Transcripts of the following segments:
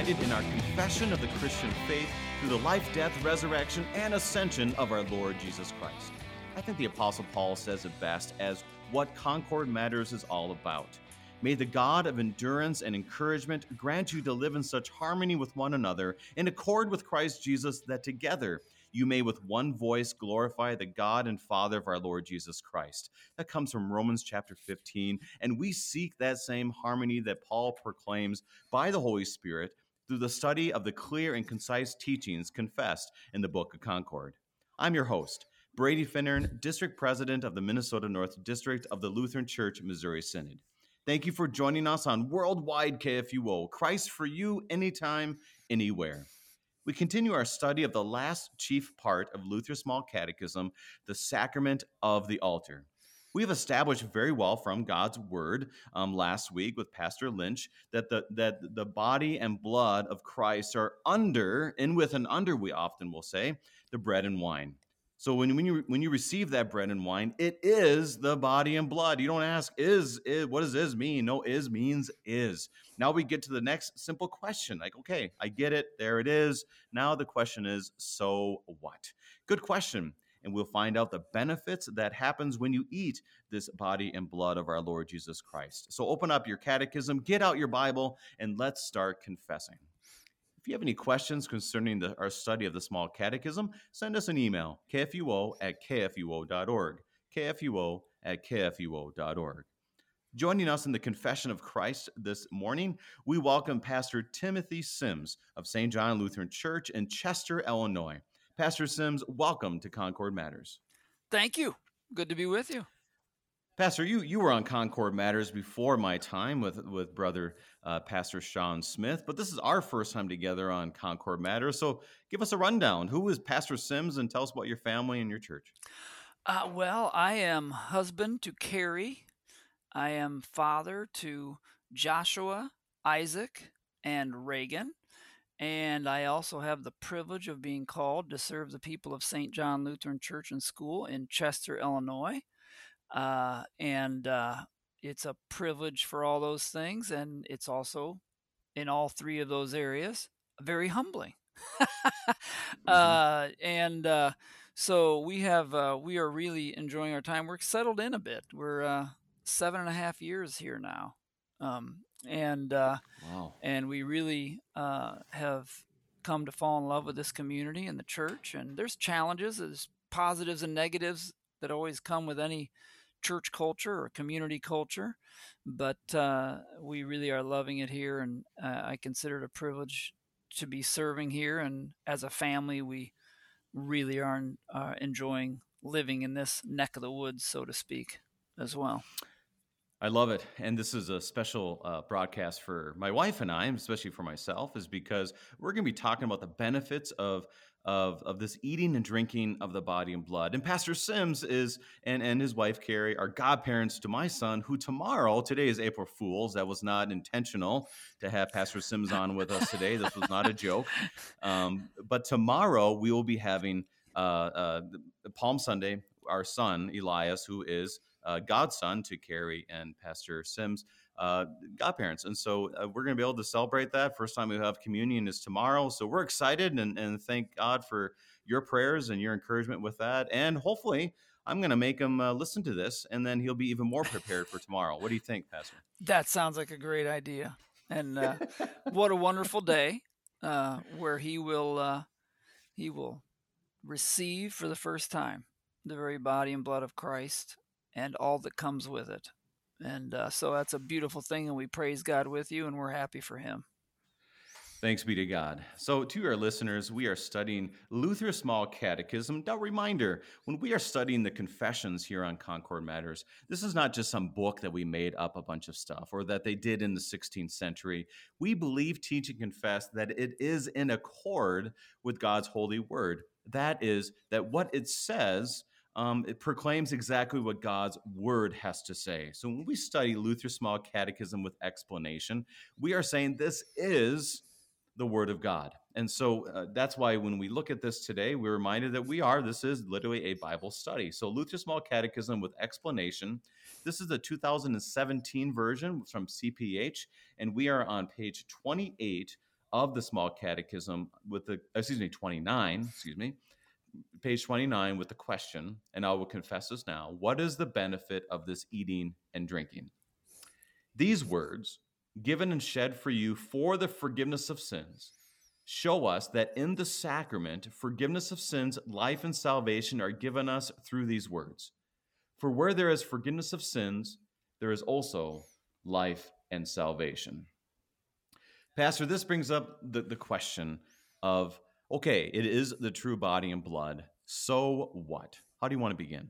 united in our confession of the Christian faith through the life, death, resurrection, and ascension of our Lord Jesus Christ. I think the Apostle Paul says it best as what Concord Matters is all about. May the God of endurance and encouragement grant you to live in such harmony with one another, in accord with Christ Jesus, that together you may with one voice glorify the God and Father of our Lord Jesus Christ. That comes from Romans chapter 15, and we seek that same harmony that Paul proclaims by the Holy Spirit through the study of the clear and concise teachings confessed in the Book of Concord. I'm your host, Brady Finnern, District President of the Minnesota North District of the Lutheran Church Missouri Synod. Thank you for joining us on Worldwide KFUO, Christ for you, anytime, anywhere. We continue our study of the last chief part of Luther's Small Catechism, the sacrament of the altar. We have established very well from God's word um, last week with Pastor Lynch that the that the body and blood of Christ are under and with and under we often will say the bread and wine. So when, when you when you receive that bread and wine, it is the body and blood. You don't ask, is, is what does is mean? No, is means is. Now we get to the next simple question. Like, okay, I get it. There it is. Now the question is, so what? Good question. And we'll find out the benefits that happens when you eat this body and blood of our Lord Jesus Christ. So open up your catechism, get out your Bible, and let's start confessing. If you have any questions concerning the, our study of the Small Catechism, send us an email, kfuo at kfuo.org, kfuo at kfuo.org. Joining us in the Confession of Christ this morning, we welcome Pastor Timothy Sims of St. John Lutheran Church in Chester, Illinois. Pastor Sims, welcome to Concord Matters. Thank you. Good to be with you. Pastor, you you were on Concord Matters before my time with with brother uh, Pastor Sean Smith, but this is our first time together on Concord Matters. So, give us a rundown. Who is Pastor Sims, and tell us about your family and your church. Uh, well, I am husband to Carrie. I am father to Joshua, Isaac, and Reagan. And I also have the privilege of being called to serve the people of St. John Lutheran Church and School in Chester, Illinois. Uh, and uh, it's a privilege for all those things. And it's also in all three of those areas very humbling. mm-hmm. uh, and uh, so we have, uh, we are really enjoying our time. We're settled in a bit. We're uh, seven and a half years here now. Um, and wow. and we really have come to fall in love with this community and the church. And there's challenges, there's positives and negatives that always come with any church culture or community culture, but uh, we really are loving it here, and uh, I consider it a privilege to be serving here. And as a family, we really are uh, enjoying living in this neck of the woods, so to speak, as well. I love it. And this is a special uh, broadcast for my wife and I, especially for myself, is because we're going to be talking about the benefits of of, of this eating and drinking of the body and blood. And Pastor Sims is and, and his wife Carrie are godparents to my son, who tomorrow, today is April Fool's. That was not intentional to have Pastor Sims on with us today. This was not a joke. Um, but tomorrow we will be having uh, uh, Palm Sunday, our son Elias, who is godson to Carrie and Pastor Sims uh, godparents. And so uh, we're going to be able to celebrate that. First time we have communion is tomorrow. So we're excited and, and thank God for your prayers and your encouragement with that. And hopefully, I'm going to make him uh, listen to this and then he'll be even more prepared for tomorrow. What do you think, Pastor? That sounds like a great idea. And uh, what a wonderful day uh, where he will uh, he will receive for the first time the very body and blood of Christ and all that comes with it. And uh, so that's a beautiful thing, and we praise God with you, and we're happy for Him. Thanks be to God. So, to our listeners, we are studying Luther's Small Catechism. A reminder when we are studying the confessions here on Concord Matters, this is not just some book that we made up a bunch of stuff or that they did in the 16th century. We believe, teach, and confess that it is in accord with God's holy word. That is, that what it says um, it proclaims exactly what God's word has to say. So when we study Luther's Small Catechism with explanation, we are saying this is the Word of God. And so uh, that's why when we look at this today, we're reminded that we are, this is literally a Bible study. So, Luther Small Catechism with explanation. This is the 2017 version from CPH, and we are on page 28 of the Small Catechism with the, excuse me, 29, excuse me, page 29 with the question, and I will confess this now what is the benefit of this eating and drinking? These words, given and shed for you for the forgiveness of sins, show us that in the sacrament, forgiveness of sins, life, and salvation are given us through these words. For where there is forgiveness of sins, there is also life and salvation. Pastor, this brings up the, the question of okay, it is the true body and blood. So what? How do you want to begin?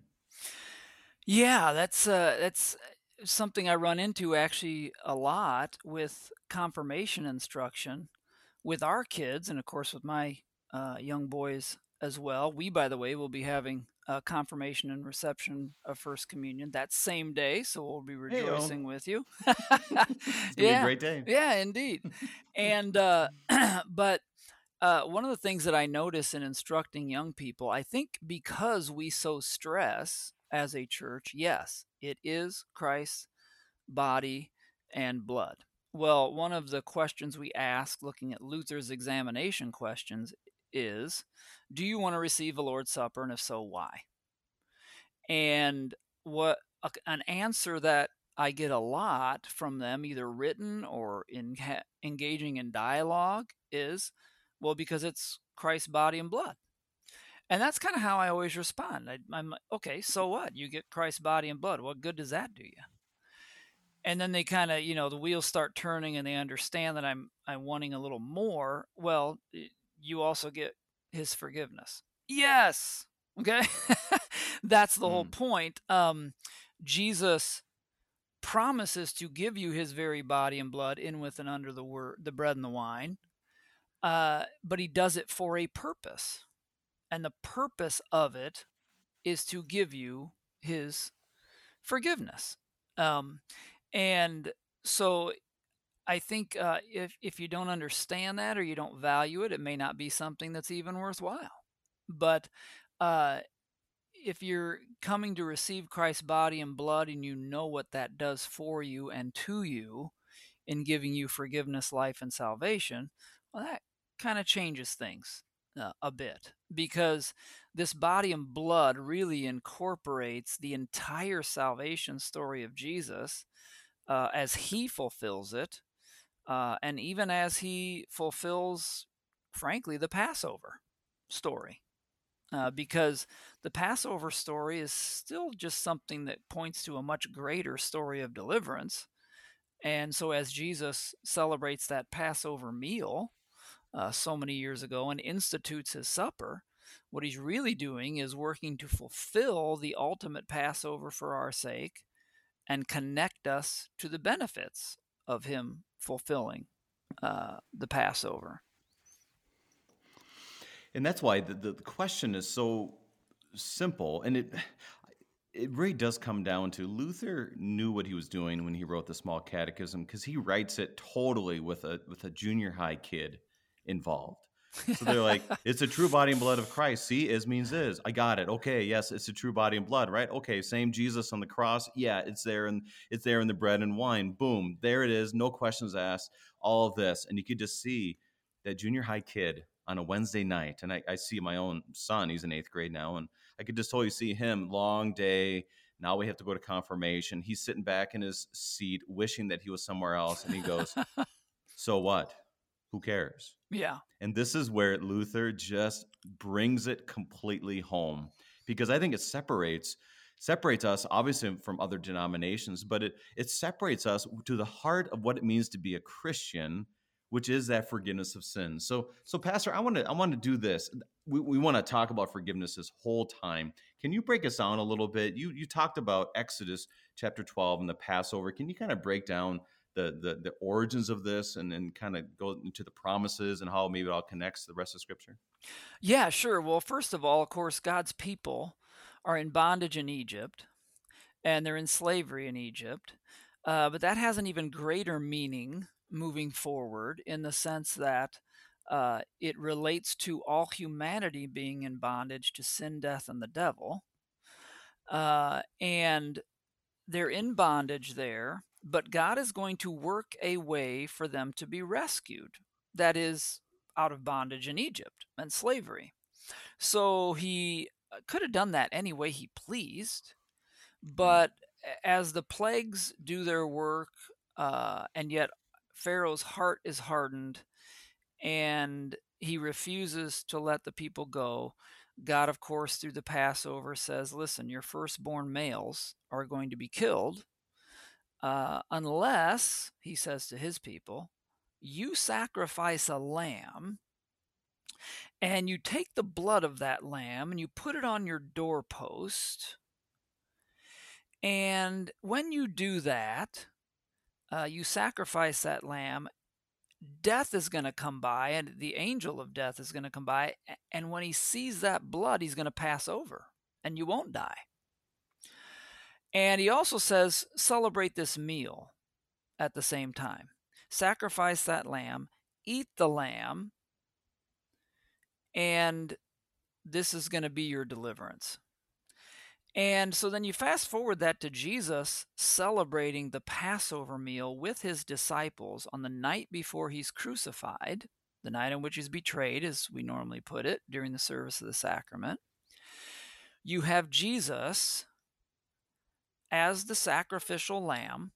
Yeah, that's uh, that's something I run into actually a lot with confirmation instruction with our kids, and of course with my uh, young boys as well. We, by the way, will be having uh, confirmation and reception of First Communion that same day, so we'll be rejoicing Hey-o. with you. yeah, great day. Yeah, indeed. and uh, but uh, one of the things that I notice in instructing young people, I think because we so stress as a church, yes, it is Christ's body and blood. Well, one of the questions we ask looking at Luther's examination questions is Do you want to receive the Lord's Supper? And if so, why? And what an answer that I get a lot from them, either written or in engaging in dialogue, is well, because it's Christ's body and blood. And that's kind of how I always respond. I, am okay, so what? You get Christ's body and blood. What good does that do you? and then they kind of you know the wheels start turning and they understand that i'm i'm wanting a little more well you also get his forgiveness yes okay that's the mm. whole point um jesus promises to give you his very body and blood in with and under the word the bread and the wine uh but he does it for a purpose and the purpose of it is to give you his forgiveness um and so I think uh, if if you don't understand that or you don't value it, it may not be something that's even worthwhile. But uh, if you're coming to receive Christ's body and blood and you know what that does for you and to you in giving you forgiveness, life, and salvation, well, that kind of changes things uh, a bit because this body and blood really incorporates the entire salvation story of Jesus uh, as he fulfills it, uh, and even as he fulfills, frankly, the Passover story. Uh, because the Passover story is still just something that points to a much greater story of deliverance. And so, as Jesus celebrates that Passover meal uh, so many years ago and institutes his supper, what he's really doing is working to fulfill the ultimate Passover for our sake and connect us to the benefits of Him fulfilling uh, the Passover. And that's why the, the question is so simple, and it it really does come down to Luther knew what he was doing when he wrote the Small Catechism because he writes it totally with a with a junior high kid involved. So they're like, it's a true body and blood of Christ. See, is means is. I got it. Okay, yes, it's a true body and blood, right? Okay, same Jesus on the cross. Yeah, it's there and it's there in the bread and wine. Boom, there it is. No questions asked. All of this, and you could just see that junior high kid on a Wednesday night, and I, I see my own son. He's in eighth grade now, and I could just totally see him. Long day. Now we have to go to confirmation. He's sitting back in his seat, wishing that he was somewhere else, and he goes, "So what? Who cares?" Yeah. And this is where Luther just brings it completely home because I think it separates separates us obviously from other denominations, but it it separates us to the heart of what it means to be a Christian, which is that forgiveness of sins. So so pastor, I want to I want to do this. We, we want to talk about forgiveness this whole time. Can you break us down a little bit? You you talked about Exodus chapter 12 and the Passover. Can you kind of break down the the, the origins of this and then kind of go into the promises and how maybe it all connects to the rest of scripture yeah sure well first of all of course god's people are in bondage in egypt and they're in slavery in egypt uh, but that has an even greater meaning moving forward in the sense that uh, it relates to all humanity being in bondage to sin, death, and the devil. Uh, and they're in bondage there, but God is going to work a way for them to be rescued. That is, out of bondage in Egypt and slavery. So he uh, could have done that any way he pleased, but as the plagues do their work, uh, and yet Pharaoh's heart is hardened and he refuses to let the people go. God, of course, through the Passover says, Listen, your firstborn males are going to be killed uh, unless, he says to his people, you sacrifice a lamb and you take the blood of that lamb and you put it on your doorpost. And when you do that, uh, you sacrifice that lamb, death is going to come by, and the angel of death is going to come by. And when he sees that blood, he's going to pass over, and you won't die. And he also says, celebrate this meal at the same time. Sacrifice that lamb, eat the lamb, and this is going to be your deliverance. And so then you fast forward that to Jesus celebrating the Passover meal with his disciples on the night before he's crucified, the night on which he's betrayed, as we normally put it, during the service of the sacrament. You have Jesus as the sacrificial lamb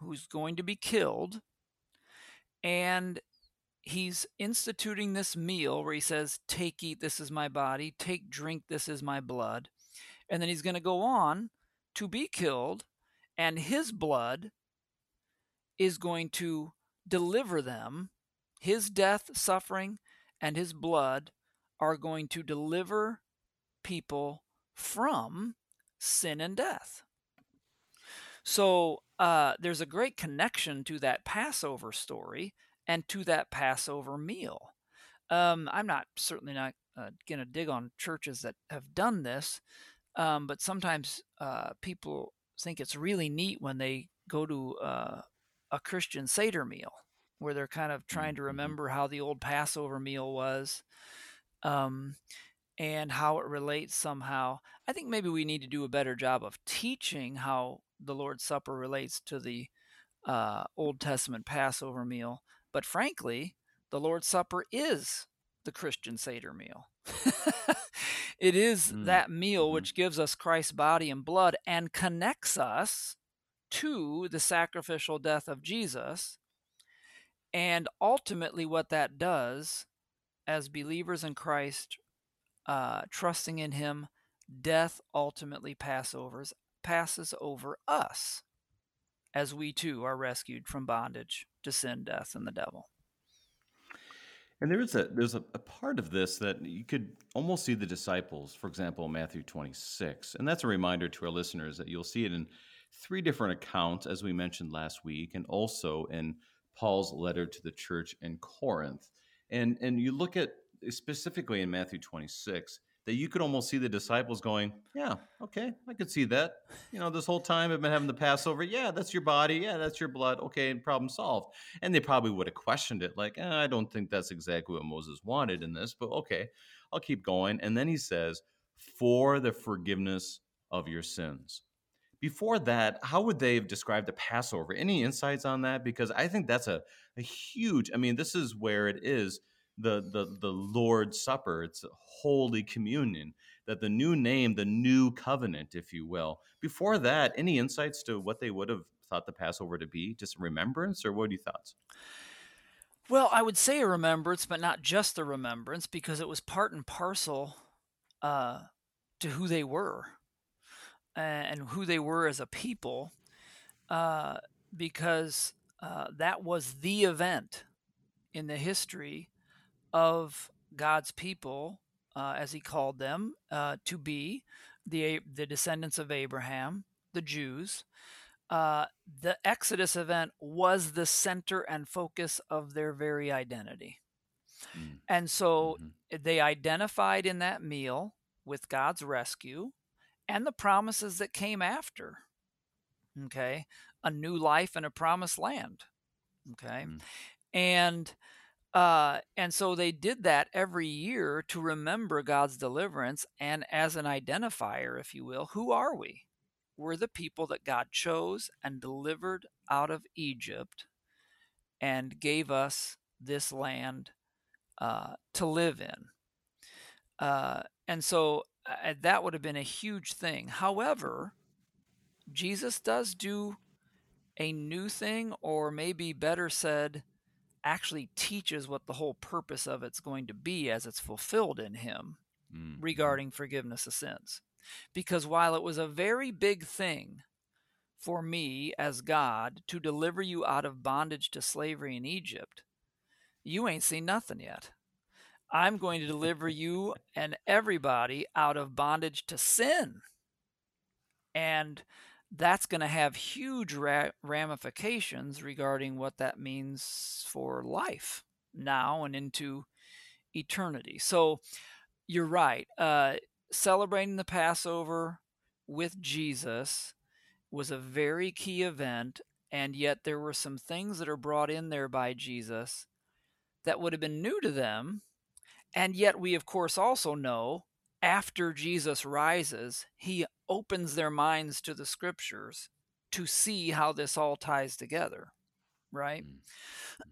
who's going to be killed, and he's instituting this meal where he says, Take, eat, this is my body, take, drink, this is my blood and then he's going to go on to be killed, and his blood is going to deliver them. His death, suffering, and his blood are going to deliver people from sin and death. So uh, there's a great connection to that Passover story and to that Passover meal. Um, I'm not certainly not uh, going to dig on churches that have done this, um, but sometimes uh, people think it's really neat when they go to uh, a Christian Seder meal where they're kind of trying to mm-hmm. remember how the old Passover meal was um, and how it relates somehow. I think maybe we need to do a better job of teaching how the Lord's Supper relates to the uh, Old Testament Passover meal. But frankly, the Lord's Supper is the Christian Seder meal. it is mm. that meal mm-hmm. which gives us Christ's body and blood and connects us to the sacrificial death of Jesus. And ultimately, what that does as believers in Christ, uh, trusting in Him, death ultimately passes passes over us as we too are rescued from bondage to sin, death, and the devil. And there is a there's a, a, part of this that you could almost see the disciples, for example, Matthew 26. And that's a reminder to our listeners that you'll see it in three different accounts, as we mentioned last week, and also in Paul's letter to the church in Corinth. And and you look at specifically in Matthew 26, that you could almost see the disciples going, Yeah, okay, I could see that. You know, this whole time I've been having the Passover. Yeah, that's your body. Yeah, that's your blood. Okay, problem solved. And they probably would have questioned it, like, eh, I don't think that's exactly what Moses wanted in this, but okay, I'll keep going. And then he says, For the forgiveness of your sins. Before that, how would they have described the Passover? Any insights on that? Because I think that's a, a huge, I mean, this is where it is the the the Lord's Supper. It's Holy Communion. That the new name, the new covenant, if you will. Before that, any insights to what they would have thought the Passover to be? Just remembrance, or what are your thoughts? Well, I would say a remembrance, but not just a remembrance, because it was part and parcel uh, to who they were and who they were as a people, uh, because uh, that was the event in the history of God's people, uh, as he called them, uh, to be the, the descendants of Abraham, the Jews. Uh, the Exodus event was the center and focus of their very identity. Mm. And so mm-hmm. they identified in that meal with God's rescue and the promises that came after. Okay. A new life and a promised land Okay. Mm. And uh, and so they did that every year to remember God's deliverance and as an identifier, if you will, who are we? We're the people that God chose and delivered out of Egypt and gave us this land uh, to live in. Uh, and so uh, that would have been a huge thing. However, Jesus does do a new thing, or maybe better said, actually teaches what the whole purpose of it's going to be as it's fulfilled in him Mm. regarding forgiveness of sins. Because while it was a very big thing for me as God to deliver you out of bondage to slavery in Egypt, you ain't seen nothing yet. I'm going to deliver you and everybody out of bondage to sin. And that's going to have huge ra- ramifications regarding what that means for life now and into eternity. So you're right. Uh, celebrating the Passover with Jesus was a very key event, and yet there were some things that are brought in there by Jesus that would have been new to them. And yet, we of course also know after Jesus rises, he opens their minds to the scriptures to see how this all ties together, right?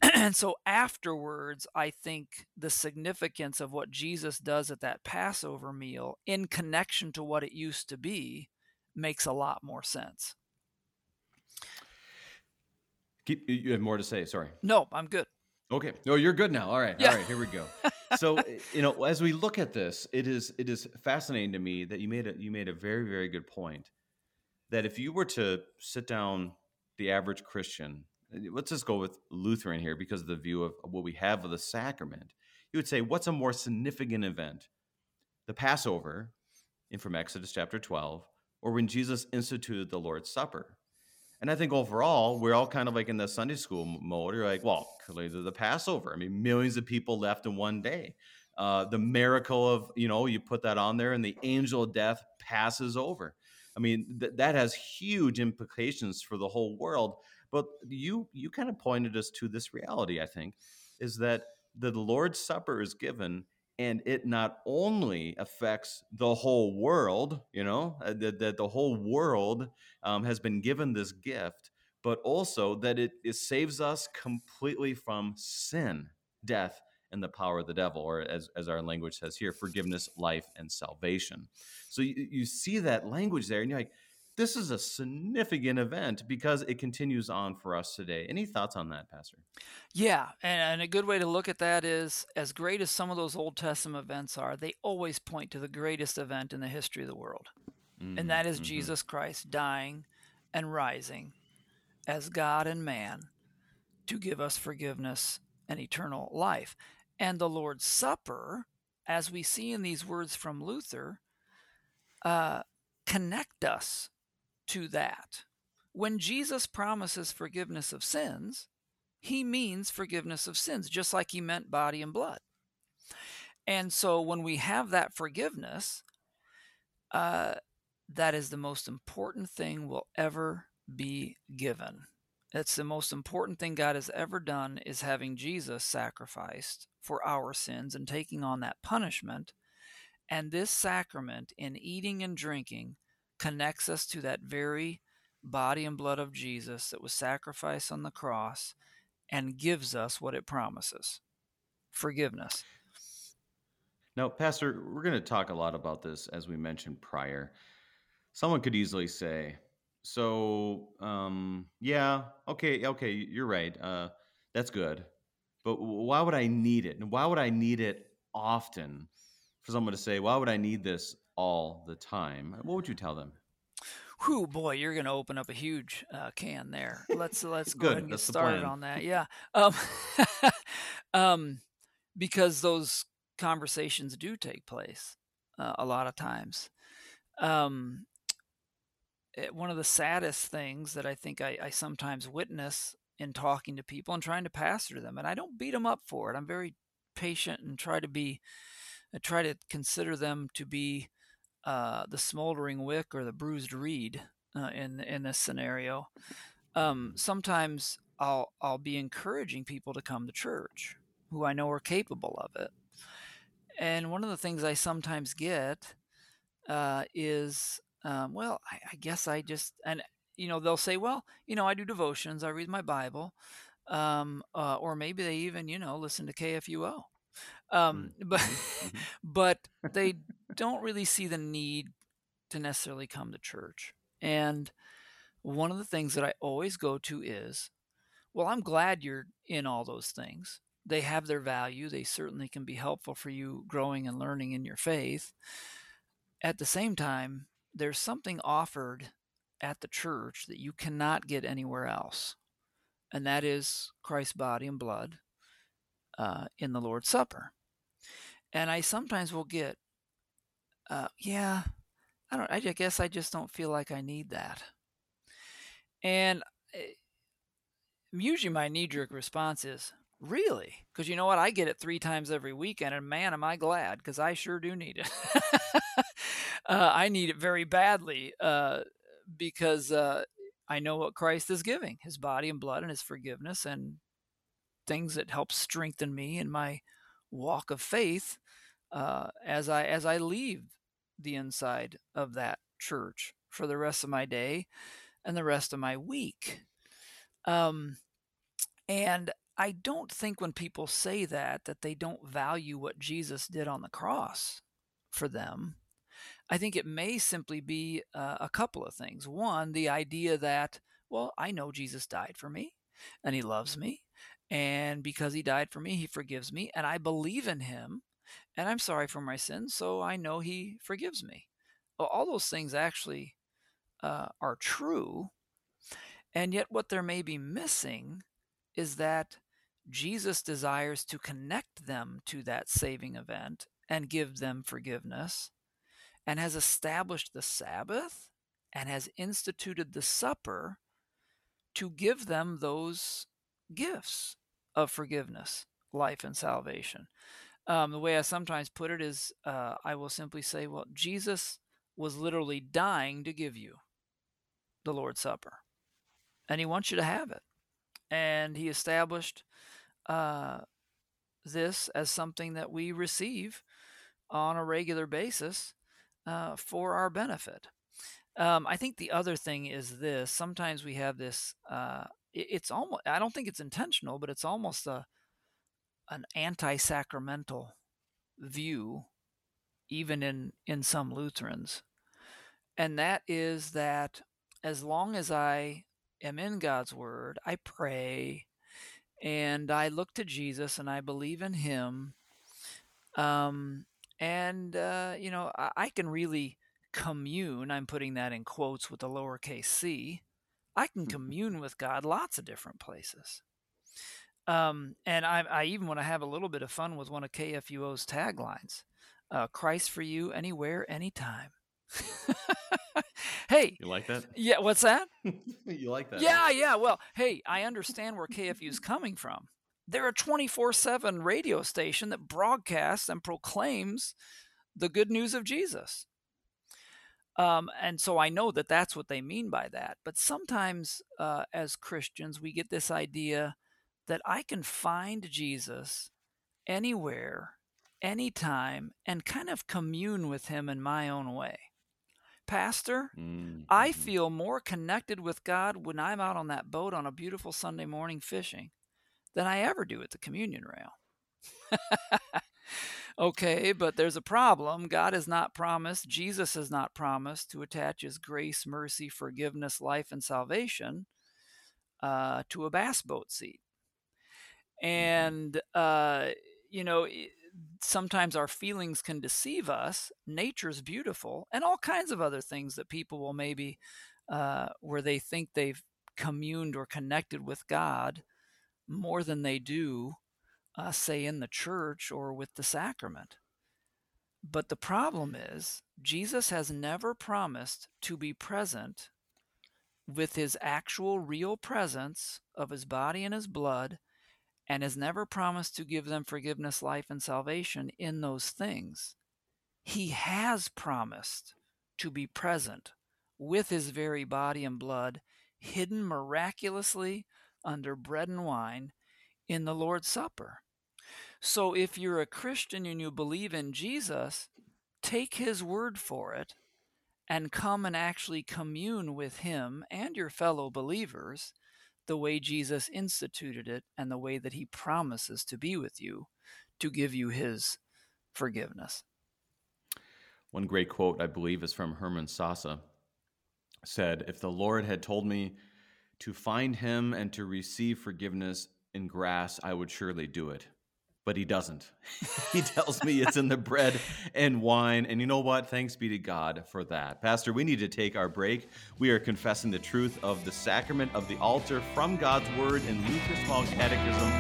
Mm. and so afterwards, I think the significance of what Jesus does at that Passover meal in connection to what it used to be makes a lot more sense. Keep, you have more to say. Sorry. No, I'm good. Okay. No, you're good now. All right. Yeah. All right. Here we go. So eh, you know, as we look at this, it is it is fascinating to me that you made a you made a very very good point. That if you were to sit down the average Christian, eh, let's just go with Lutheran here because of the view of what we have of the sacrament, you would say, what's a more significant event, the Passover, in from Exodus chapter twelve, or when Jesus instituted the Lord's Supper? And I think overall, we're all kind of like in the Sunday school mode. You're like, well, clearly the Passover. I mean, millions of people left in one day. Uh, the miracle of, you know, you put that on there and the angel of death passes over. I mean, th- that has huge implications for the whole world. But you you kind of pointed us to this reality, I think, is that the Lord's Supper is given and it not only affects the whole world, you know, uh, that, that the whole world um, has been given this gift, but also that it, it saves us completely from sin, death, and the power of the devil, or as, as our language says here, forgiveness, life, and salvation. So you, you see that language there, and you're like, this is a significant event because it continues on for us today. Any thoughts on that, Pastor? Yeah, and, a good way to look at that is as great as some of those Old Testament events are, they always point to the greatest event in the history of the world. and that is Mhm. Jesus Christ dying and rising as God and man to give us forgiveness and eternal life. And the Lord's Supper, as we see in these words from Luther, uh, connect us to that. When Jesus promises forgiveness of sins, he means forgiveness of sins, just like he meant body and blood. And so when we have that forgiveness, uh, that is the most important thing will ever be given. It's the most important thing God has ever done is having Jesus sacrificed for our sins and taking on that punishment. And this sacrament in eating and drinking connects us to that very body and blood of Jesus that was sacrificed on the cross and gives us what it promises forgiveness. Now, Pastor, we're going to talk a lot about this as we mentioned prior. Someone could easily say, "So, um, yeah, okay, okay, you're right. Uh, that's good, but why would I need it? And why would I need it often?" For someone to say, "Why would I need this all the time?" What would you tell them? Whew, boy, you're going to open up a huge uh, can there. Let's let's go Good, ahead and get started on that. Yeah, um, um, because those conversations do take place uh, a lot of times. Um, eh, one of the saddest things that I think I, I sometimes witness in talking to people and trying to pastor to them, and I don't beat them up for it. I'm very patient and try to be, I try to consider them to be uh, the smoldering wick or the bruised reed uh, in in this scenario. Um, sometimes I'll I'll be encouraging people to come to church who I know are capable of it. And one of the things I sometimes get uh, is, um, well, I, I, guess I just and you know they'll say, well, you know, I do devotions, I read my Bible, um, uh, or maybe they even you know listen to KFUO. Um, mm, but mm-hmm. but they don't really see the need to necessarily come to church. And one of the things that I always go to is, well, I'm glad you're in all those things. They have their value. They certainly can be helpful for you growing and learning in your faith. At the same time, there's something offered at the church that you cannot get anywhere else, and that is Christ's body and blood uh, in the Lord's Supper. And I sometimes will get, uh, yeah, I don't. I guess I just don't feel like I need that. And eh, usually my knee jerk response is, Really? Because you know what? I get it three times every weekend, and man, am I glad because I sure do need it. uh, I need it very badly uh, because uh, I know what Christ is giving his body and blood and his forgiveness and things that help strengthen me in my walk of faith uh, as I as I leave the inside of that church for the rest of my day and the rest of my week. Um, and I don't think when people say that that they don't value what Jesus did on the cross for them. I think it may simply be uh, a couple of things. One, the idea that, well, I know Jesus died for me and he loves me. And because he died for me, he forgives me. And I believe in him and I'm sorry for my sins, so I know He forgives me. All those things actually uh, are true, and yet what there may be missing is that Jesus desires to connect them to that saving event and give them forgiveness, and has established the Sabbath and has instituted the supper to give them those gifts of forgiveness, life, and salvation. Um, the way I sometimes put it is uh, I will simply say, well, Jesus was literally dying to give you the Lord's Supper. And he wants you to have it. And he established uh, this as something that we receive on a regular basis uh, for our benefit. Um, I think the other thing is this sometimes we have this, uh, it's almost, I don't think it's intentional, but it's almost a, an anti-sacramental view even in in some Lutherans. And that is that as long as I am in God's word I pray and I look to Jesus and I believe in him um and uh, you know I, I can really commune I'm putting that in quotes with the lowercase c I can mm-hmm. commune with God lots of different places um, and I, I, even want to have a little bit of fun with one of KFUO's taglines uh, Christ for you, anywhere, anytime. hey. You like that? Yeah, what's that? you like that? Yeah, yeah. Well, hey, I understand where KFU is coming from. They're a 24 7 radio station that broadcasts and proclaims the good news of Jesus. Um, and so I know that that's what they mean by that. But sometimes uh, as Christians, we get this idea that I can find Jesus anywhere, anytime, and kind of commune with him in my own way. Pastor, mm-hmm. I feel more connected with God when I'm out on that boat on a beautiful Sunday morning fishing than I ever do at the communion rail. okay, but there's a problem. God has not promised, Jesus has not promised to attach his grace, mercy, forgiveness, life, and salvation uh, to a bass boat seat. Mm-hmm. and uh, you know sometimes our feelings can deceive us nature's beautiful and all kinds of other things that people will maybe uh, where they think they've communed or connected with god more than they do uh, say in the church or with the sacrament but the problem is jesus has never promised to be present with his actual real presence of his body and his blood and has never promised to give them forgiveness, life, and salvation in those things. He has promised to be present with his very body and blood, hidden miraculously under bread and wine in the Lord's Supper. So if you're a Christian and you believe in Jesus, take his word for it and come and actually commune with him and your fellow believers the way Jesus instituted it and the way that he promises to be with you to give you his forgiveness. One great quote, I believe, is from Hermann Sasse. Said, If the Lord had told me to find him and to receive forgiveness in grass, I would surely do it but he doesn't. he tells me it's in the bread and wine. And you know what? Thanks be to God for that. Pastor, we need to take our break. We are confessing the truth of the sacrament of the altar from God's word in Luther Small Catechism.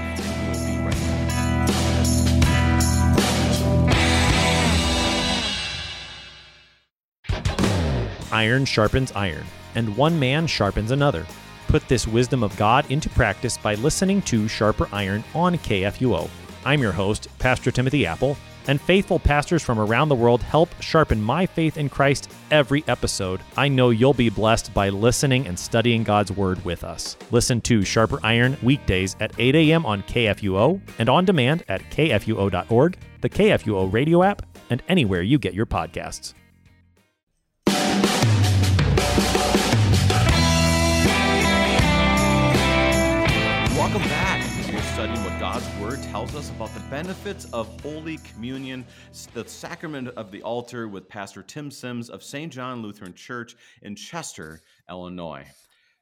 Iron sharpens iron, and one man sharpens another. Put this wisdom of God into practice by listening to Sharper Iron on KFUO. I'm your host, Pastor Timothy Appel, and faithful pastors from around the world help sharpen my faith in Christ every episode. I know you'll be blessed by listening and studying God's Word with us. Listen to Sharper Iron weekdays at 8 a.m. on KFUO and on demand at kfuo.org, the KFUO radio app, and anywhere you get your podcasts. Word tells us about the benefits of Holy Communion, the sacrament of the altar, with Pastor Tim Sims of St. John Lutheran Church in Chester, Illinois.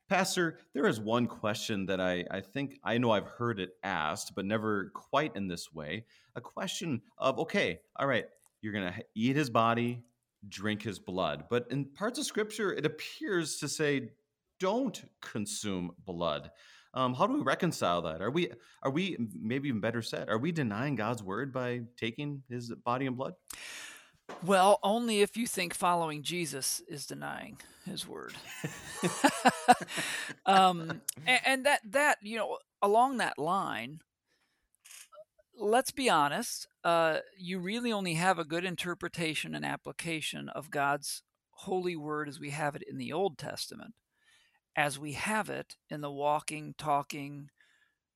Pastor, there is one question that I, I think I know I've heard it asked, but never quite in this way. A question of, okay, all right, you're going to eat his body, drink his blood. But in parts of scripture, it appears to say, don't consume blood. Um, how do we reconcile that? Are we are we maybe even better said, are we denying God's word by taking his body and blood? Well, only if you think following Jesus is denying his word. um, and, and that that you know along that line, let's be honest. Uh, you really only have a good interpretation and application of God's holy word as we have it in the Old Testament as we have it in the walking, talking,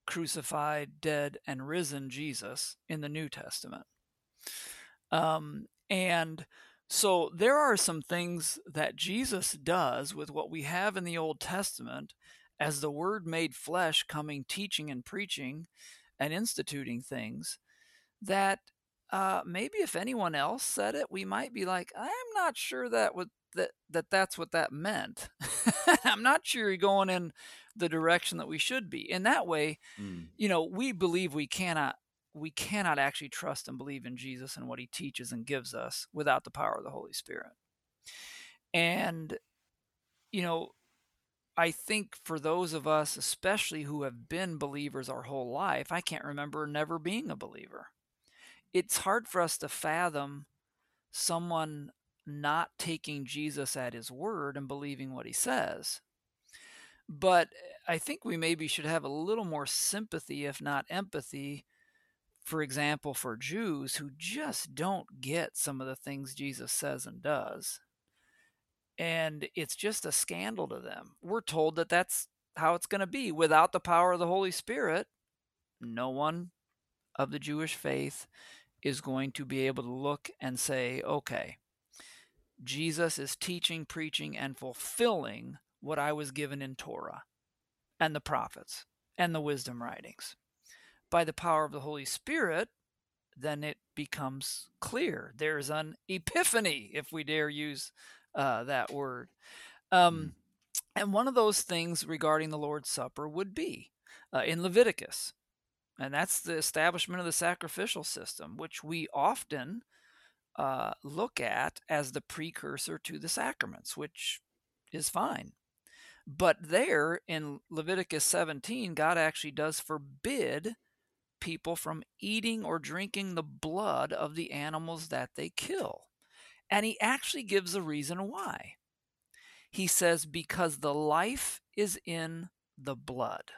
crucified, dead, and risen Jesus in the New Testament. Um, and so there are some things that Jesus does with what we have in the Old Testament as the Word made flesh, coming, teaching, and preaching and instituting things that uh, maybe if anyone else said it, we might be like, I'm not sure that would that that that's what that meant. I'm not sure you're going in the direction that we should be. In that way, mm. you know, we believe we cannot we cannot actually trust and believe in Jesus and what he teaches and gives us without the power of the Holy Spirit. And you know, I think for those of us especially who have been believers our whole life, I can't remember never being a believer. It's hard for us to fathom someone not taking Jesus at his word and believing what he says. But I think we maybe should have a little more sympathy, if not empathy, for example, for Jews who just don't get some of the things Jesus says and does. And it's just a scandal to them. We're told that that's how it's going to be. Without the power of the Holy Spirit, no one of the Jewish faith is going to be able to look and say, okay, Jesus is teaching, preaching, and fulfilling what I was given in Torah and the prophets and the wisdom writings. By the power of the Holy Spirit, then it becomes clear. There's an epiphany, if we dare use uh, that word. Um, mm. And one of those things regarding the Lord's Supper would be uh, in Leviticus, and that's the establishment of the sacrificial system, which we often uh, look at as the precursor to the sacraments, which is fine. But there in Leviticus 17, God actually does forbid people from eating or drinking the blood of the animals that they kill. And he actually gives a reason why. He says, because the life is in the blood.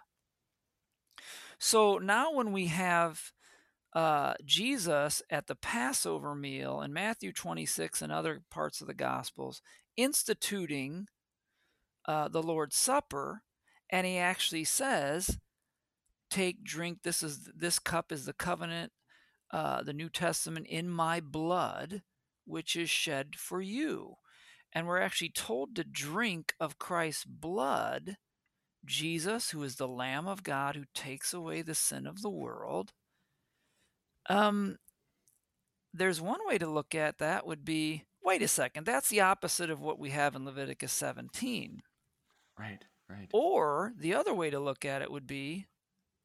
So now when we have uh, Jesus at the Passover meal in Matthew 26 and other parts of the Gospels instituting uh, the Lord's Supper And he actually says, Take, drink, this is this cup is the covenant, uh, the New Testament in my blood, which is shed for you. And we're actually told to drink of Christ's blood, Jesus, who is the Lamb of God who takes away the sin of the world. Um, there's one way to look at that would be wait a second, that's the opposite of what we have in Leviticus 17. Right, right. Or the other way to look at it would be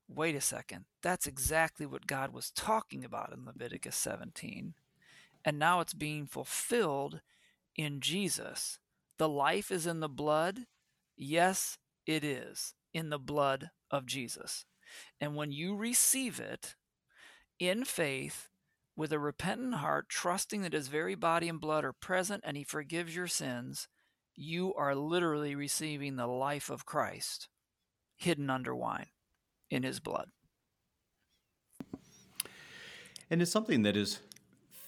wait a second, that's exactly what God was talking about in Leviticus 17. And now it's being fulfilled in Jesus. The life is in the blood. Yes, it is in the blood of Jesus. And when you receive it in faith, with a repentant heart, trusting that his very body and blood are present and he forgives your sins, you are literally receiving the life of Christ hidden under wine in his blood. And it's something that is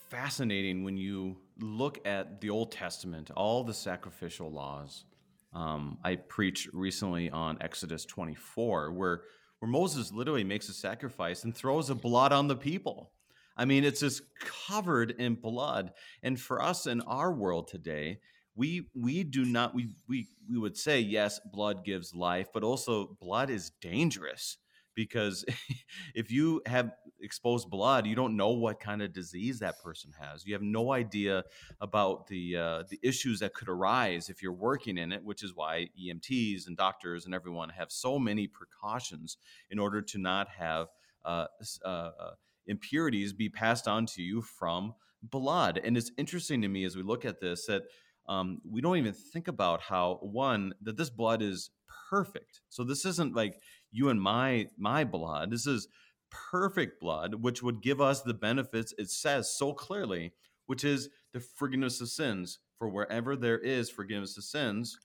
fascinating when you look at the Old Testament, all the sacrificial laws. Um, I preached recently on Exodus 24, where where Moses literally makes a sacrifice and throws the blood on the people. I mean, it's just covered in blood. And for us in our world today, we we do not we we we would say yes, blood gives life, but also blood is dangerous because if you have exposed blood, you don't know what kind of disease that person has. You have no idea about the uh, the issues that could arise if you're working in it, which is why EMTs and doctors and everyone have so many precautions in order to not have uh, uh, uh impurities be passed on to you from blood. And it's interesting to me as we look at this that um, we don't even think about how one that this blood is perfect. So this isn't like you and my my blood. This is perfect blood, which would give us the benefits it says so clearly, which is the forgiveness of sins. For wherever there is forgiveness of sins,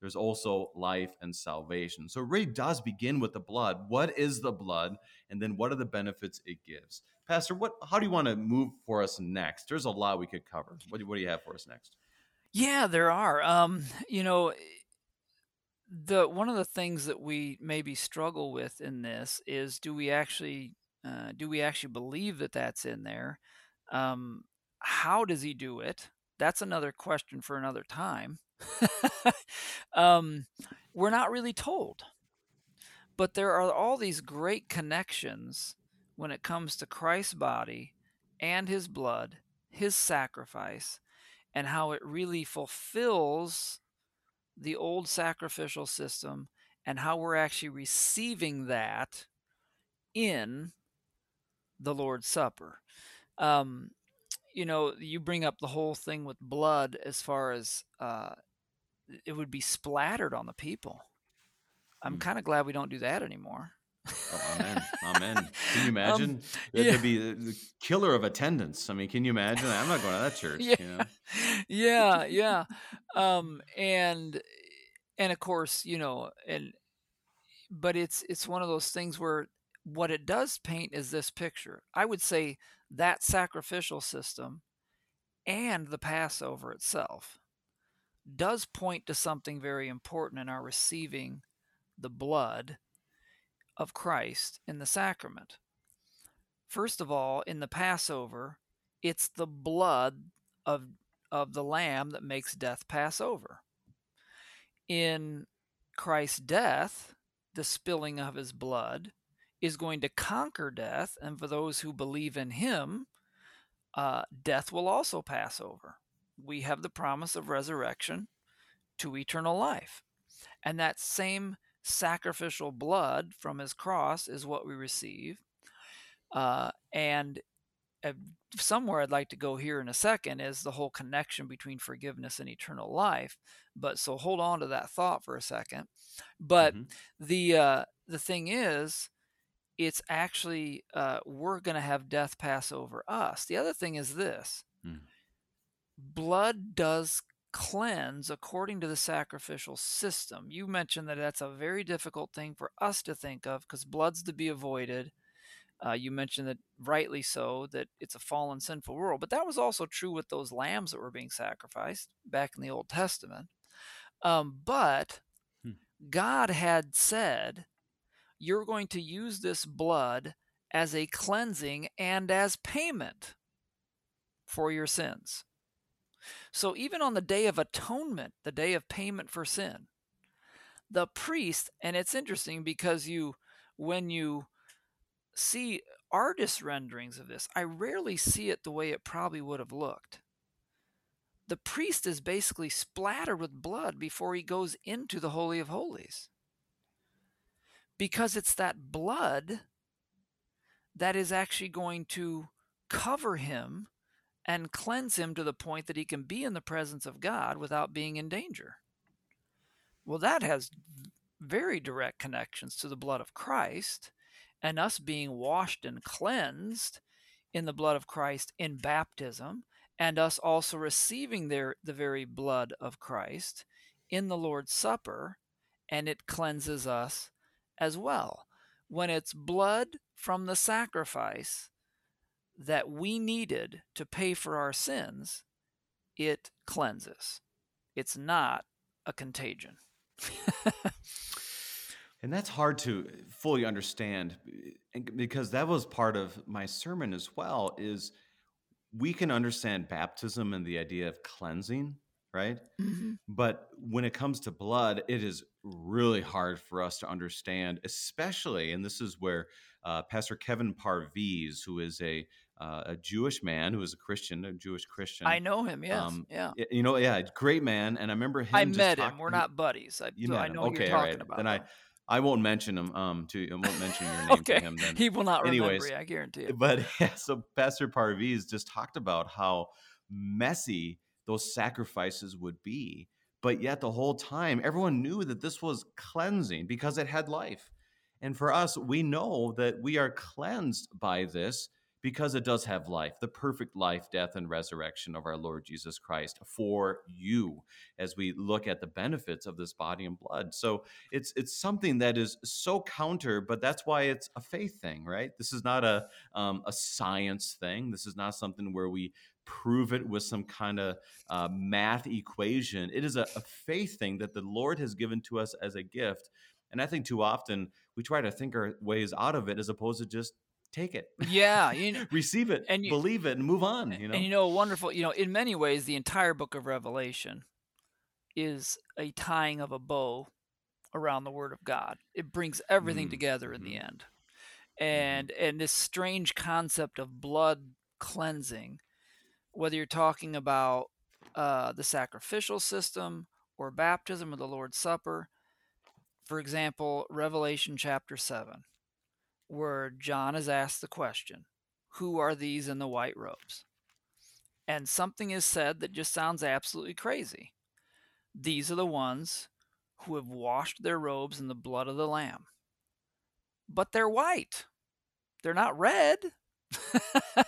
there's also life and salvation. So it really does begin with the blood. What is the blood? And then what are the benefits it gives? Pastor, what how do you want to move for us next? There's a lot we could cover. What do, what do you have for us next? Yeah, there are. Um, you know, the one of the things that we maybe struggle with in this is do we actually uh, do we actually believe that that's in there? Um, how does he do it? That's another question for another time. um, we're not really told. But there are all these great connections when it comes to Christ's body and his blood, his sacrifice, and how it really fulfills the old sacrificial system and how we're actually receiving that in the Lord's Supper. Um, you know, you bring up the whole thing with blood as far as uh, it would be splattered on the people. I'm mm. kind of glad we don't do that anymore. Oh, amen. Amen. Can you um, imagine? Um, yeah. It'd be the killer of attendance. I mean, can you imagine? I'm not going to that church. Yeah. You know? yeah. Yeah. Um, and, and of course, you know, and, but it's, it's one of those things where what it does paint is this picture. I would say that sacrificial system and the Passover itself does point to something very important in our receiving the blood of Christ in the sacrament. First of all, in the Passover, it's the blood of, of the lamb that makes death pass over. In Christ's death, the spilling of his blood is going to conquer death, and for those who believe in him, uh, death will also pass over. We have the promise of resurrection to eternal life. And that same sacrificial blood from his cross is what we receive. Uh, and uh, somewhere I'd like to go here in a second is the whole connection between forgiveness and eternal life. But so hold on to that thought for a second. But mm-hmm. the uh, the thing is, it's actually uh, we're going to have death pass over us. The other thing is this: mm. blood does cleanse according to the sacrificial system. You mentioned that that's a very difficult thing for us to think of because blood's to be avoided. Uh, you mentioned that rightly so, that it's a fallen, sinful world. But that was also true with those lambs that were being sacrificed back in the Old Testament. Um, but hmm. God had said, You're going to use this blood as a cleansing and as payment for your sins. So even on the day of atonement, the day of payment for sin, the priest, and it's interesting because you, when you see artist renderings of this, I rarely see it the way it probably would have looked. The priest is basically splattered with blood before he goes into the Holy of Holies. Because it's that blood that is actually going to cover him and cleanse him to the point that he can be in the presence of God without being in danger. Well, that has very direct connections to the blood of Christ and us being washed and cleansed in the blood of Christ in baptism and us also receiving their, the very blood of Christ in the Lord's Supper, and it cleanses us as well. When it's blood from the sacrifice that we needed to pay for our sins, it cleanses. It's not a contagion. and that's hard to fully understand because that was part of my sermon as well is we can understand baptism and the idea of cleansing right mm-hmm. but when it comes to blood it is really hard for us to understand especially and this is where uh, pastor kevin parviz who is a uh, a Jewish man who is a Christian, a Jewish Christian. I know him. Yes. Um, yeah. You know, yeah, great man. And I remember him. I met him. We're not buddies. I, you I know okay, you're talking about. Then I, I won't mention him. Um, to I won't mention your name okay. to him. Then he will not Anyways, remember. I guarantee it. But yeah, so Pastor Parviz just talked about how messy those sacrifices would be, but yet the whole time everyone knew that this was cleansing because it had life. And for us, we know that we are cleansed by this because it does have life, the perfect life, death, and resurrection of our Lord Jesus Christ for you as we look at the benefits of this body and blood. So it's it's something that is so counter, but that's why it's a faith thing, right? This is not a um, a science thing. This is not something where we prove it with some kind of uh, math equation. It is a, a faith thing that the Lord has given to us as a gift. And I think too often we try to think our ways out of it as opposed to just take it. Yeah, you know, receive it, and you, believe it, and move on. You know, and you know, wonderful. You know, in many ways, the entire book of Revelation is a tying of a bow around the Word of God. It brings everything mm together in the mm-hmm. end, mm-hmm. and mm and this strange concept of blood cleansing, whether you're talking about uh, the sacrificial system or baptism or the Lord's Supper. For example, Revelation chapter 7 where John is asked the question, Who are these in the white robes? And something is said that just sounds absolutely crazy. These are the ones who have washed their robes in the blood of the Lamb. But they're white, they're not red.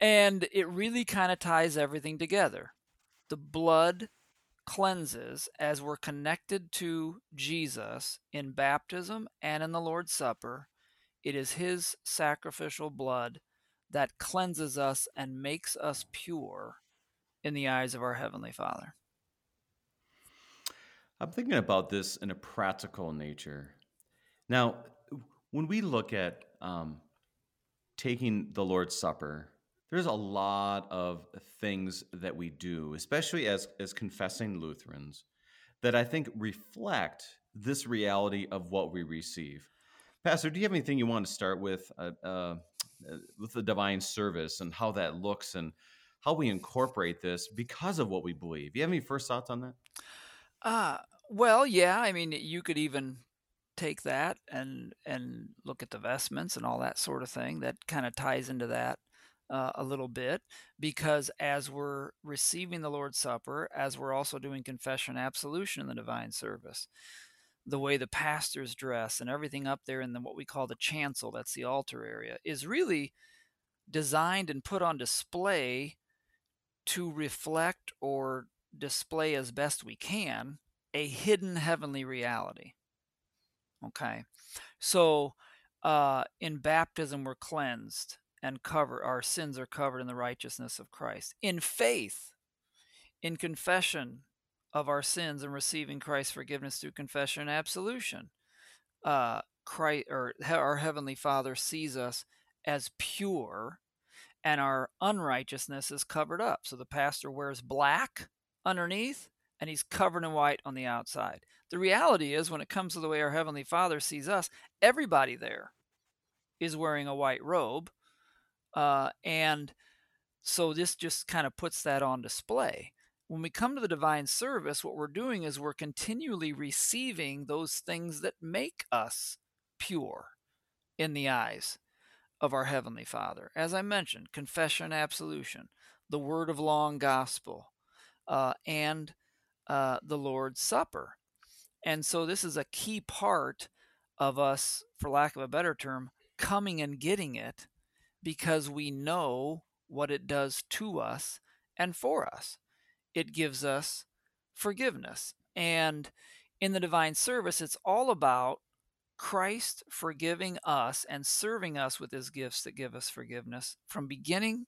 and it really kind of ties everything together. The blood cleanses as we're connected to Jesus in baptism and in the Lord's Supper it is His sacrificial blood that cleanses us and makes us pure in the eyes of our Heavenly Father. I'm thinking about this in a practical nature. Now, when we look at um, taking the Lord's Supper, there's a lot of things that we do, especially as, as confessing Lutherans, that I think reflect this reality of what we receive. Pastor, do you have anything you want to start with uh, uh, with the divine service and how that looks and how we incorporate this because of what we believe? You have any first thoughts on that? Uh, well, yeah. I mean, you could even take that and and look at the vestments and all that sort of thing. That kind of ties into that. Uh, a little bit because as we're receiving the Lord's Supper, as we're also doing confession and absolution in the divine service, the way the pastors dress and everything up there in the, what we call the chancel, that's the altar area, is really designed and put on display to reflect or display as best we can a hidden heavenly reality. Okay, so uh, in baptism we're cleansed and cover our sins are covered in the righteousness of Christ. In faith, in confession, of our sins and receiving Christ's forgiveness through confession and absolution. Uh, Christ, or our Heavenly Father sees us as pure, and our unrighteousness is covered up. So the pastor wears black underneath, and he's covered in white on the outside. The reality is, when it comes to the way our Heavenly Father sees us, everybody there is wearing a white robe. Uh, and so this just kind of puts that on display. When we come to the divine service, what we're doing is we're continually receiving those things that make us pure in the eyes of our Heavenly Father. As I mentioned, confession, absolution, the word of law and gospel, uh, and uh, the Lord's Supper. And so this is a key part of us, for lack of a better term, coming and getting it because we know what it does to us and for us. It gives us forgiveness. And in the divine service, it's all about Christ forgiving us and serving us with his gifts that give us forgiveness from beginning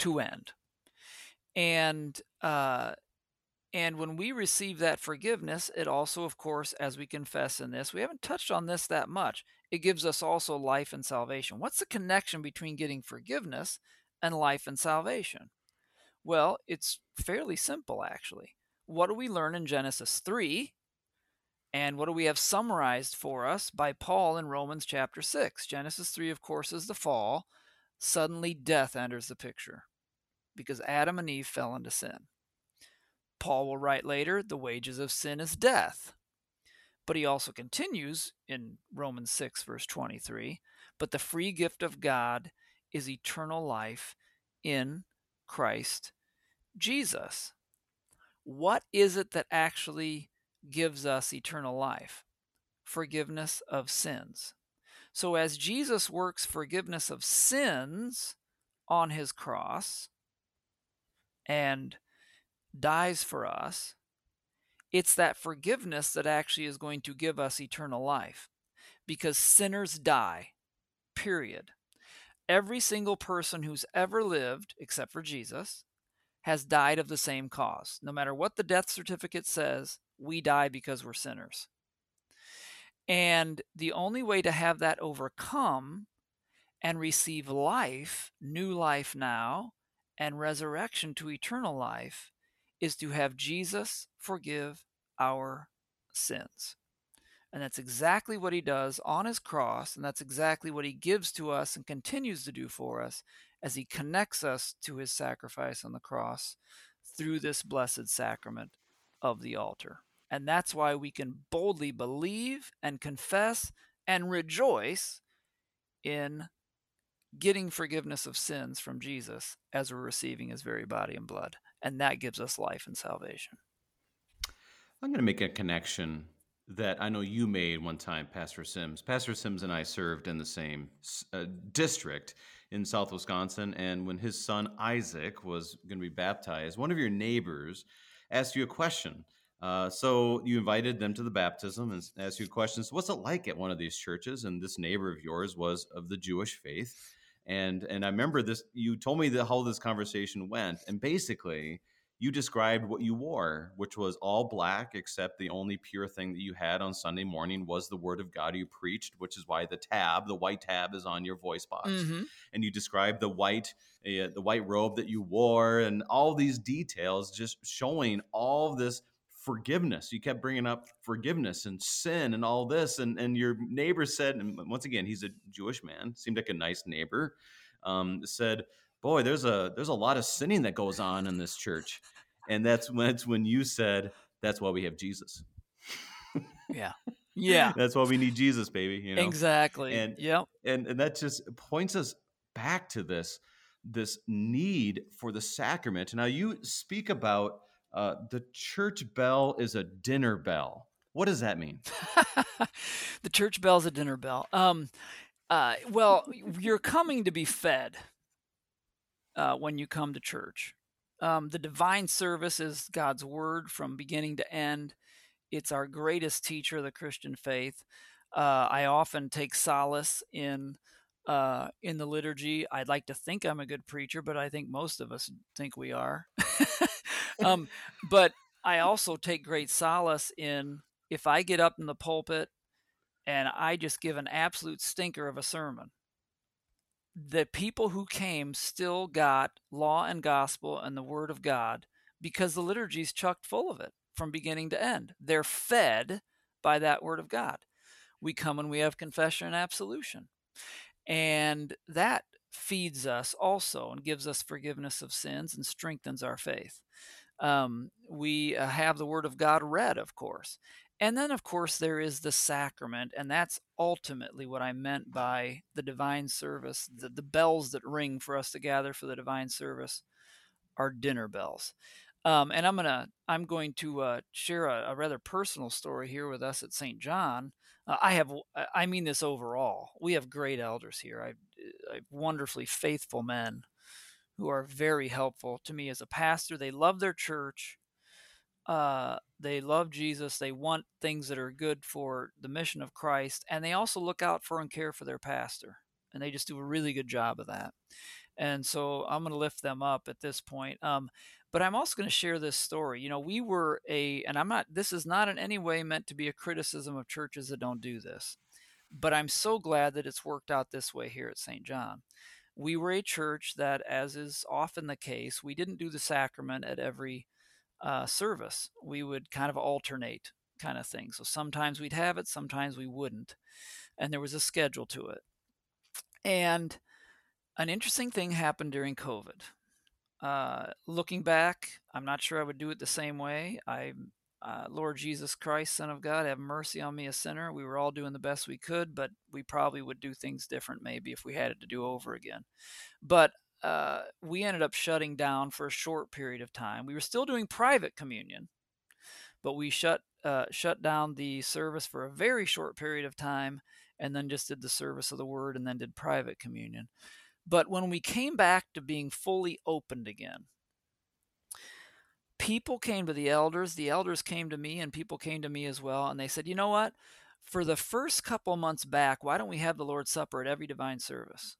to end. And uh, and when we receive that forgiveness, it also, of course, as we confess in this, we haven't touched on this that much. It gives us also life and salvation. What's the connection between getting forgiveness and life and salvation? Well, it's fairly simple, actually. What do we learn in Genesis 3? And what do we have summarized for us by Paul in Romans chapter 6? Genesis 3, of course, is the fall. Suddenly, death enters the picture because Adam and Eve fell into sin. Paul will write later, the wages of sin is death. But he also continues in Romans 6, verse 23 but the free gift of God is eternal life in Christ Jesus. What is it that actually gives us eternal life? Forgiveness of sins. So, as Jesus works forgiveness of sins on his cross and dies for us, it's that forgiveness that actually is going to give us eternal life. Because sinners die, period. Every single person who's ever lived, except for Jesus, has died of the same cause. No matter what the death certificate says, we die because we're sinners. And the only way to have that overcome and receive life, new life now, and resurrection to eternal life is to have Jesus forgive our sins. And that's exactly what he does on his cross, and that's exactly what he gives to us and continues to do for us as he connects us to his sacrifice on the cross through this blessed sacrament of the altar. And that's why we can boldly believe and confess and rejoice in getting forgiveness of sins from Jesus as we're receiving his very body and blood and that gives us life and salvation. I'm going to make a connection that I know you made one time, Pastor Sims. Pastor Sims and I served in the same uh, district in South Wisconsin, and when his son Isaac was going to be baptized, one of your neighbors asked you a question. Uh, so you invited them to the baptism and asked you questions. What's it like at one of these churches? And this neighbor of yours was of the Jewish faith and and I remember this. You told me the, how this conversation went, and basically you described what you wore, which was all black, except the only pure thing that you had on Sunday morning was the Word of God you preached, which is why the tab, the white tab, is on your voice box. Mm-hmm. And you described the white, uh, the white robe that you wore, and all these details, just showing all this forgiveness. You kept bringing up forgiveness and sin and all this. And, and your neighbor said, and once again, he's a Jewish man, seemed like a nice neighbor, um, said, boy, there's a, there's a lot of sinning that goes on in this church. And that's when, that's when you said, that's why we have Jesus. yeah. Yeah. that's why we need Jesus, baby. You know? Exactly. And, yep. and, and that just points us back to this, this need for the sacrament. Now you speak about uh, the church bell is a dinner bell. What does that mean? the church bell is a dinner bell. Um, uh, well, you're coming to be fed uh, when you come to church. Um, the divine service is God's word from beginning to end. It's our greatest teacher, of the Christian faith. Uh, I often take solace in uh, in the liturgy. I'd like to think I'm a good preacher, but I think most of us think we are. um, but I also take great solace in if I get up in the pulpit and I just give an absolute stinker of a sermon. The people who came still got law and gospel and the word of God because the liturgy's chucked full of it from beginning to end. They're fed by that word of God. We come and we have confession and absolution. And that feeds us also and gives us forgiveness of sins and strengthens our faith. Um, we uh, have the Word of God read, of course. And then, of course, there is the sacrament, and that's ultimately what I meant by the divine service. The, the bells that ring for us to gather for the divine service are dinner bells. Um, and I'm gonna I'm going to uh, share a, a, rather personal story here with us at St. John. Uh, I have I mean this overall. We have great elders here. I, I wonderfully faithful men who are very helpful to me as a pastor. They love their church. Uh, they love Jesus. They want things that are good for the mission of Christ, and they also look out for and care for their pastor. And they just do a really good job of that. And so I'm going to lift them up at this point. Um, but I'm also going to share this story. You know, we were a, and I'm not, this is not in any way meant to be a criticism of churches that don't do this, but I'm so glad that it's worked out this way here at St. John. We were a church that, as is often the case, we didn't do the sacrament at every uh, service. We would kind of alternate kind of thing. So sometimes we'd have it, sometimes we wouldn't. And there was a schedule to it. And an interesting thing happened during COVID. Uh, looking back, I'm not sure I would do it the same way. I, uh, Lord Jesus Christ, Son of God, have mercy on me, a sinner. We were all doing the best we could, but we probably would do things different maybe if we had it to do over again. But uh, we ended up shutting down for a short period of time. We were still doing private communion, but we shut uh, shut down the service for a very short period of time, and then just did the service of the word, and then did private communion. But when we came back to being fully opened again, people came to the elders, the elders came to me, and people came to me as well. And they said, you know what? For the first couple months back, why don't we have the Lord's Supper at every divine service?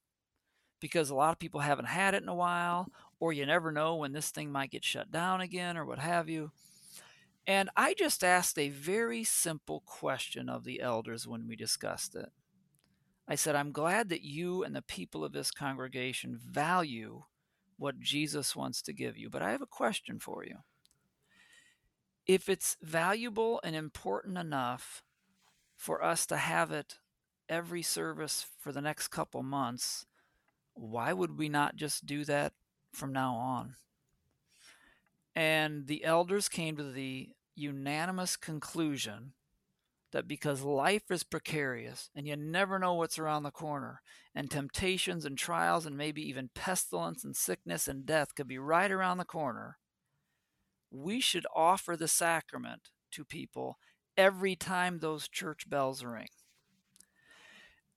Because a lot of people haven't had it in a while, or you never know when this thing might get shut down again, or what have you. And I just asked a very simple question of the elders when we discussed it. I said, I'm glad that you and the people of this congregation value what Jesus wants to give you, but I have a question for you. If it's valuable and important enough for us to have it every service for the next couple months, why would we not just do that from now on? And the elders came to the unanimous conclusion that because life is precarious and you never know what's around the corner, and temptations and trials and maybe even pestilence and sickness and death could be right around the corner, we should offer the sacrament to people every time those church bells ring.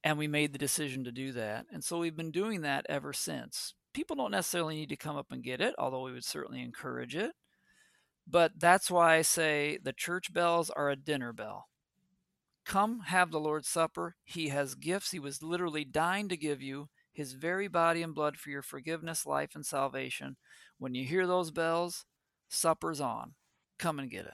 And we made the decision to do that. And so we've been doing that ever since. People don't necessarily need to come up and get it, although we would certainly encourage it. But that's why I say the church bells are a dinner bell. Come have the Lord's Supper. He has gifts he was literally dying to give you, his very body and blood for your forgiveness, life, and salvation. When you hear those bells, supper's on. Come and get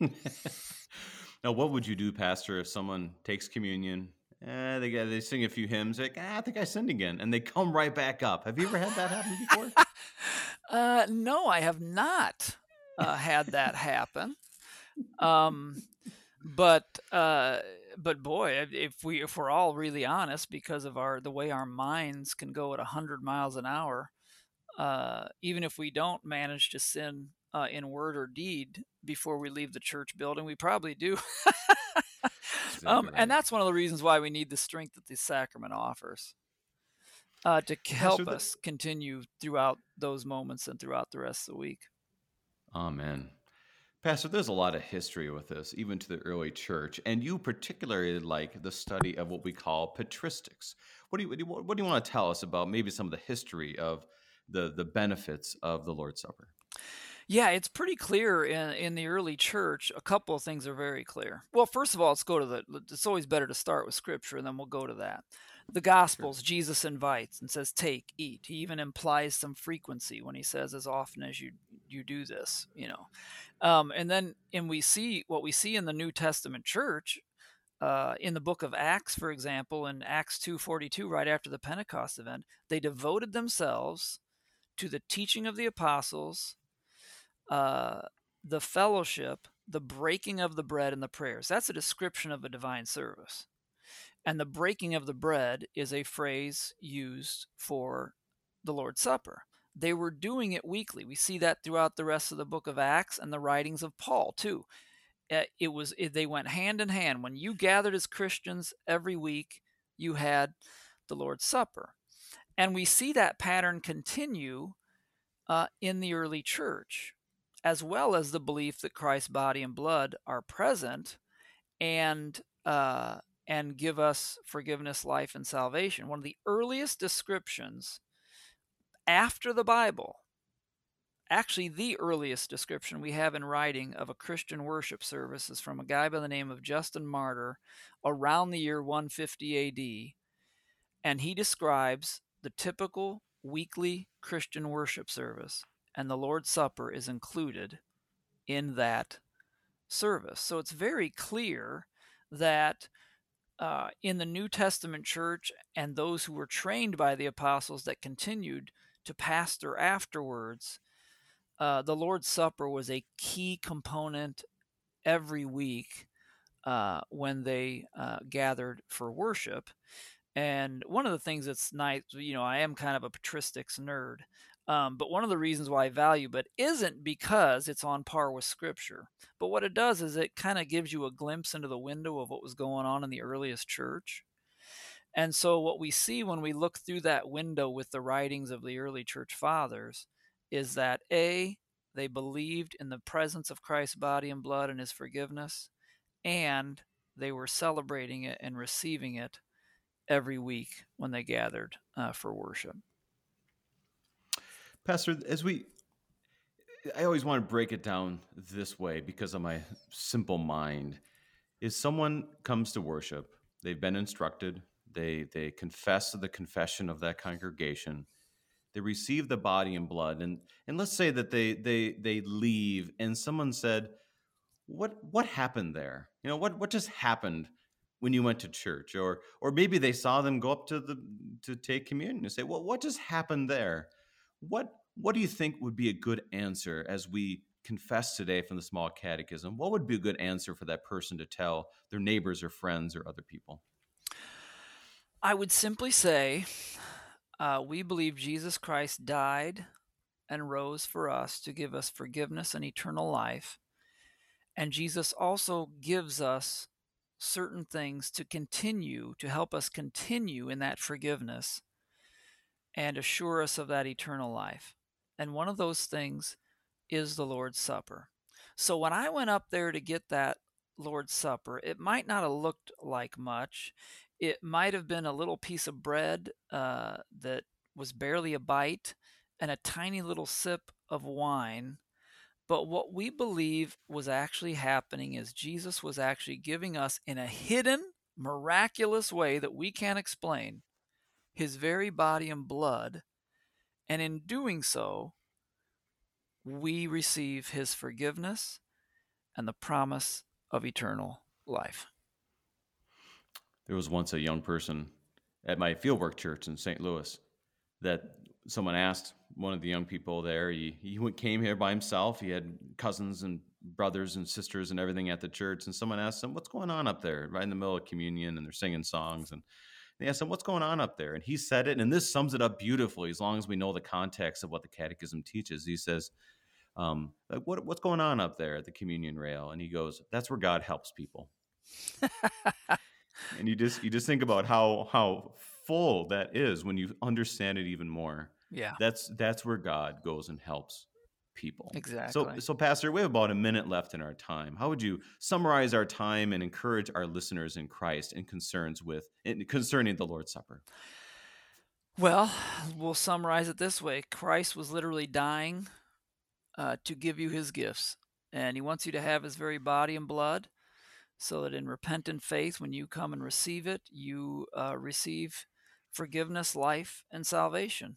it. now, what would you do, Pastor, if someone takes communion? Eh, they they sing a few hymns. Like, ah, I think I sinned again, and they come right back up. Have you ever had that happen before? uh, no, I have not uh, had that happen. Um, but uh, but boy, if we if we're all really honest, because of our the way our minds can go at hundred miles an hour, uh, even if we don't manage to sin uh, in word or deed before we leave the church building, we probably do. um, and that's one of the reasons why we need the strength that the sacrament offers uh, to help us continue throughout those moments and throughout the rest of the week. Amen. Pastor, there's a lot of history with this, even to the early church, and you particularly like the study of what we call patristics. What do you what do you want to tell us about maybe some of the history of the the benefits of the Lord's Supper? Yeah, it's pretty clear in, in the early church. A couple of things are very clear. Well, first of all, let's go to the. It's always better to start with Scripture, and then we'll go to that. the Gospels, Jesus invites and says, "Take, eat." He even implies some frequency when he says, "As often as you you do this," you know. Um, and then, and we see what we see in the New Testament church, uh, in the book of Acts, for example, in Acts two forty two, right after the Pentecost event, they devoted themselves to the teaching of the apostles, uh, the fellowship, the breaking of the bread, and the prayers. That's a description of a divine service. And the breaking of the bread is a phrase used for the Lord's Supper. They were doing it weekly. We see that throughout the rest of the book of Acts and the writings of Paul, too. Eh, it was they went hand in hand. When you gathered as Christians every week, you had the Lord's Supper. And we see that pattern continue uh, in the early church, as well as the belief that Christ's body and blood are present and uh, and give us forgiveness, life, and salvation. One of the earliest descriptions after the Bible, actually, the earliest description we have in writing of a Christian worship service is from a guy by the name of Justin Martyr around the year 150 AD. And he describes the typical weekly Christian worship service, and the Lord's Supper is included in that service. So it's very clear that uh, in the New Testament church and those who were trained by the apostles that continued to pastor afterwards, uh, the Lord's Supper was a key component every week uh, when they uh, gathered for worship. And one of the things that's nice, you know, I am kind of a patristics nerd. Um, but one of the reasons why I value but isn't because it's on par with Scripture, but what it does is it kind of gives you a glimpse into the window of what was going on in the earliest church. And so, what we see when we look through that window with the writings of the early church fathers is that A, they believed in the presence of Christ's body and blood and his forgiveness, and they were celebrating it and receiving it every week when they gathered uh, for worship. Pastor, as we, I always want to break it down this way because of my simple mind. Is someone comes to worship, they've been instructed, they they confess the confession of that congregation, they receive the body and blood, and and let's say that they they they leave, and someone said, "What what happened there? You know what what just happened?" when you went to church or or maybe they saw them go up to the to take communion and say well what just happened there what what do you think would be a good answer as we confess today from the small catechism? What would be a good answer for that person to tell their neighbors or friends or other people? I would simply say uh, we believe Jesus Christ died and rose for us to give us forgiveness and eternal life. And Jesus also gives us certain things to continue, to help us continue in that forgiveness and assure us of that eternal life. And one of those things is the Lord's Supper. So when I went up there to get that Lord's Supper, it might not have looked like much. It might have been a little piece of bread uh, that was barely a bite and a tiny little sip of wine. But what we believe was actually happening is Jesus was actually giving us, in a hidden, miraculous way that we can't explain, his very body and blood, and in doing so, we receive his forgiveness and the promise of eternal life. There was once a young person at my fieldwork church in St. Louis that someone asked one of the young people there. He, he came here by himself. He had cousins and brothers and sisters and everything at the church. And someone asked him, What's going on up there? Right in the middle of communion, and they're singing songs. And they asked him, What's going on up there? And he said it, and this sums it up beautifully as long as we know the context of what the catechism teaches. He says, um, like, what, What's going on up there at the communion rail? And he goes, That's where God helps people. and you just you just think about how how full that is when you understand it even more. Yeah. That's that's where God goes and helps people. Exactly. So, so Pastor, we have about a minute left in our time. How would you summarize our time and encourage our listeners in Christ and concerns with in, concerning the Lord's Supper? Well, we'll summarize it this way: Christ was literally dying uh, to give you His gifts, and He wants you to have His very body and blood, so that in repentant faith, when you come and receive it, you uh, receive forgiveness, life, and salvation.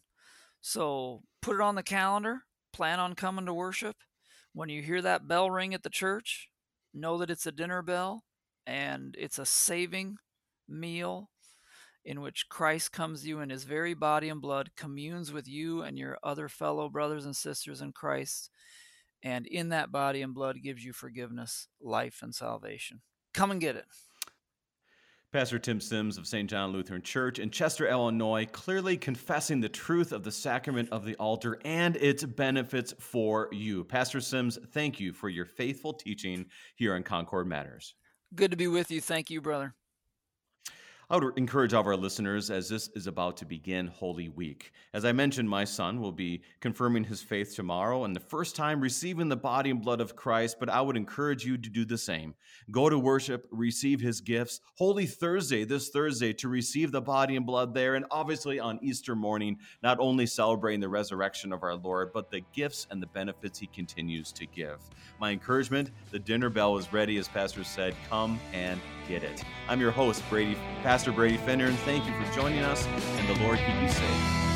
So put it on the calendar, plan on coming to worship. When you hear that bell ring at the church, know that it's a dinner bell and it's a saving meal in which Christ comes to you in his very body and blood, communes with you and your other fellow brothers and sisters in Christ, and in that body and blood gives you forgiveness, life, and salvation. Come and get it. Pastor Tim Sims of St. John Lutheran Church in Chester, Illinois, clearly confessing the truth of the sacrament of the altar and its benefits for you. Pastor Sims, thank you for your faithful teaching here on Concord Matters. Good to be with you. Thank you, brother. I would encourage all of our listeners as this is about to begin Holy Week. As I mentioned, my son will be confirming his faith tomorrow and the first time receiving the body and blood of Christ, but I would encourage you to do the same. Go to worship, receive his gifts. Holy Thursday, this Thursday, to receive the body and blood there, and obviously on Easter morning, not only celebrating the resurrection of our Lord, but the gifts and the benefits he continues to give. My encouragement the dinner bell is ready, as Pastor said. Come and get it. I'm your host, Brady, Pastor Brady Finnern, and thank you for joining us, and the Lord keep you safe.